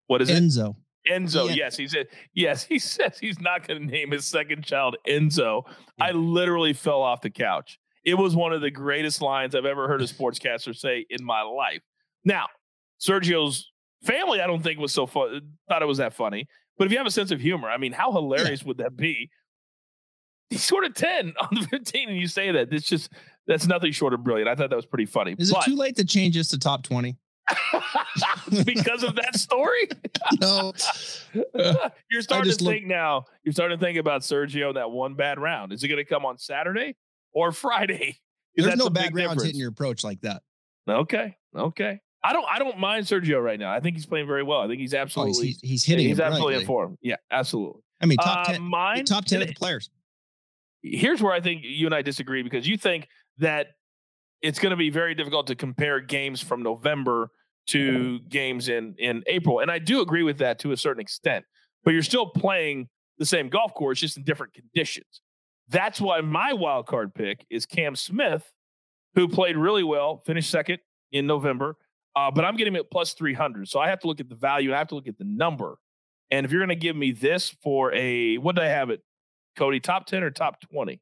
What is Enzo. it? Enzo. Enzo, yeah. yes, he said, yes, (laughs) he says he's not going to name his second child Enzo. Yeah. I literally fell off the couch. It was one of the greatest lines I've ever heard a sportscaster say in my life. Now, Sergio's family, I don't think was so fun, thought it was that funny. But if you have a sense of humor, I mean, how hilarious yeah. would that be? He's sort of 10 (laughs) on the 15, and you say that. It's just, that's nothing short of brilliant. I thought that was pretty funny. Is but, it too late to change this to top 20? (laughs) because of that story? (laughs) no. (laughs) you're starting to think look- now, you're starting to think about Sergio that one bad round. Is it going to come on Saturday? or Friday. There's no bad rounds hitting your approach like that. Okay. Okay. I don't I don't mind Sergio right now. I think he's playing very well. I think he's absolutely oh, he's, he's, he's, hitting. He's absolutely in form. Yeah, absolutely. I mean, top uh, ten, mine, top ten of the players. Here's where I think you and I disagree because you think that it's going to be very difficult to compare games from November to games in in April, and I do agree with that to a certain extent. But you're still playing the same golf course, just in different conditions. That's why my wild card pick is Cam Smith, who played really well, finished second in November. Uh, but I'm getting him at plus 300. So I have to look at the value. I have to look at the number. And if you're going to give me this for a, what do I have it, Cody? Top 10 or top 20?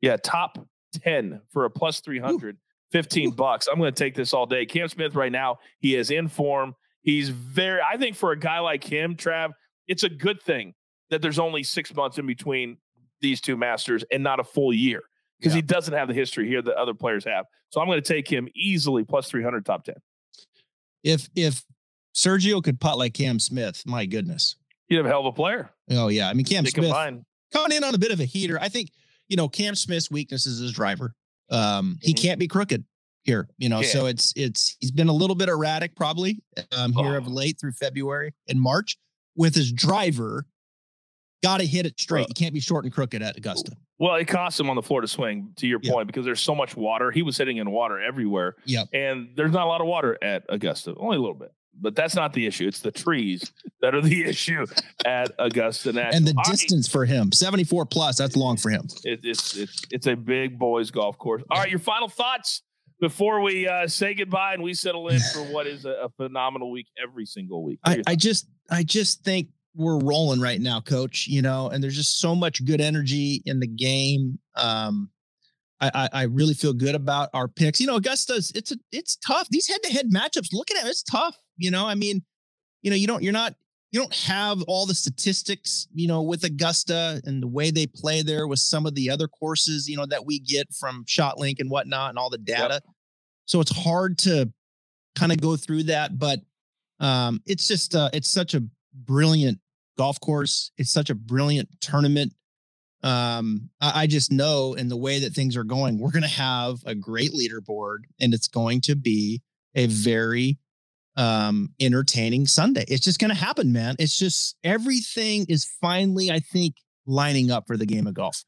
Yeah, top 10 for a plus 300, Ooh. 15 bucks. I'm going to take this all day. Cam Smith right now, he is in form. He's very, I think for a guy like him, Trav, it's a good thing that there's only six months in between these two masters and not a full year because yeah. he doesn't have the history here that other players have. So I'm going to take him easily plus 300 top 10. If if Sergio could putt like Cam Smith, my goodness. He'd have a hell of a player. Oh yeah. I mean Cam they Smith combine. coming in on a bit of a heater. I think, you know, Cam Smith's weakness is his driver. Um, mm-hmm. he can't be crooked here, you know. So it's it's he's been a little bit erratic probably um here oh. of late through February and March with his driver Got to hit it straight. you can't be short and crooked at Augusta. Well, it cost him on the Florida swing, to your point, because there's so much water. He was hitting in water everywhere. Yeah. And there's not a lot of water at Augusta, only a little bit. But that's not the issue. It's the trees that are the (laughs) issue at Augusta National. And the distance for him, 74 plus, that's long for him. It, it's it's it's a big boys golf course. All right, your final thoughts before we uh, say goodbye and we settle in for what is a, a phenomenal week every single week. I, I just I just think we're rolling right now, coach, you know, and there's just so much good energy in the game. Um, I, I, really feel good about our picks. You know, Augusta's it's a it's tough. These head to head matchups, look at it, it's tough. You know, I mean, you know, you don't you're not you don't have all the statistics, you know, with Augusta and the way they play there with some of the other courses, you know, that we get from ShotLink and whatnot and all the data. Yep. So it's hard to kind of go through that, but um, it's just uh, it's such a brilliant golf course. It's such a brilliant tournament. Um, I, I just know in the way that things are going, we're going to have a great leaderboard and it's going to be a very um, entertaining Sunday. It's just going to happen, man. It's just everything is finally, I think, lining up for the game of golf.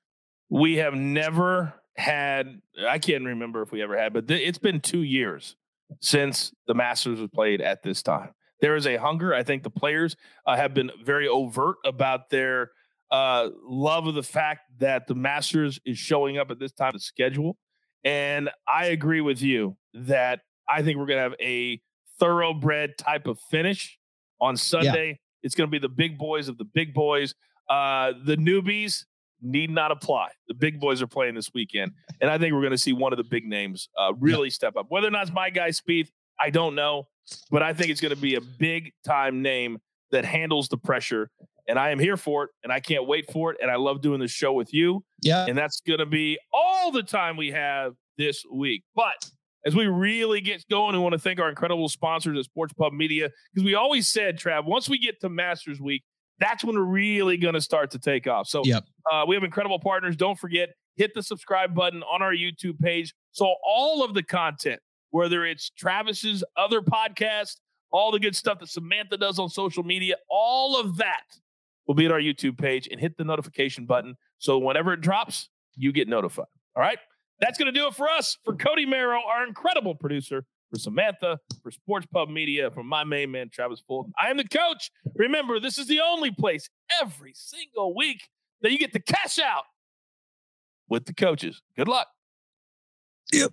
We have never had, I can't remember if we ever had, but th- it's been two years since the Masters was played at this time. There is a hunger. I think the players uh, have been very overt about their uh, love of the fact that the Masters is showing up at this time of schedule. And I agree with you that I think we're going to have a thoroughbred type of finish on Sunday. Yeah. It's going to be the big boys of the big boys. Uh, the newbies need not apply. The big boys are playing this weekend. And I think we're going to see one of the big names uh, really yeah. step up. Whether or not it's my guy, Spieth, I don't know but I think it's going to be a big time name that handles the pressure. And I am here for it, and I can't wait for it. And I love doing the show with you. Yeah. And that's going to be all the time we have this week. But as we really get going, we want to thank our incredible sponsors at Sports Pub Media because we always said, Trav, once we get to Masters Week, that's when we're really going to start to take off. So yep. uh, we have incredible partners. Don't forget, hit the subscribe button on our YouTube page. So all of the content whether it's Travis's other podcast, all the good stuff that Samantha does on social media, all of that will be at our YouTube page and hit the notification button. So whenever it drops, you get notified. All right. That's going to do it for us. For Cody Merrow, our incredible producer, for Samantha, for Sports Pub Media, for my main man, Travis Fulton. I am the coach. Remember, this is the only place every single week that you get to cash out with the coaches. Good luck. Yep.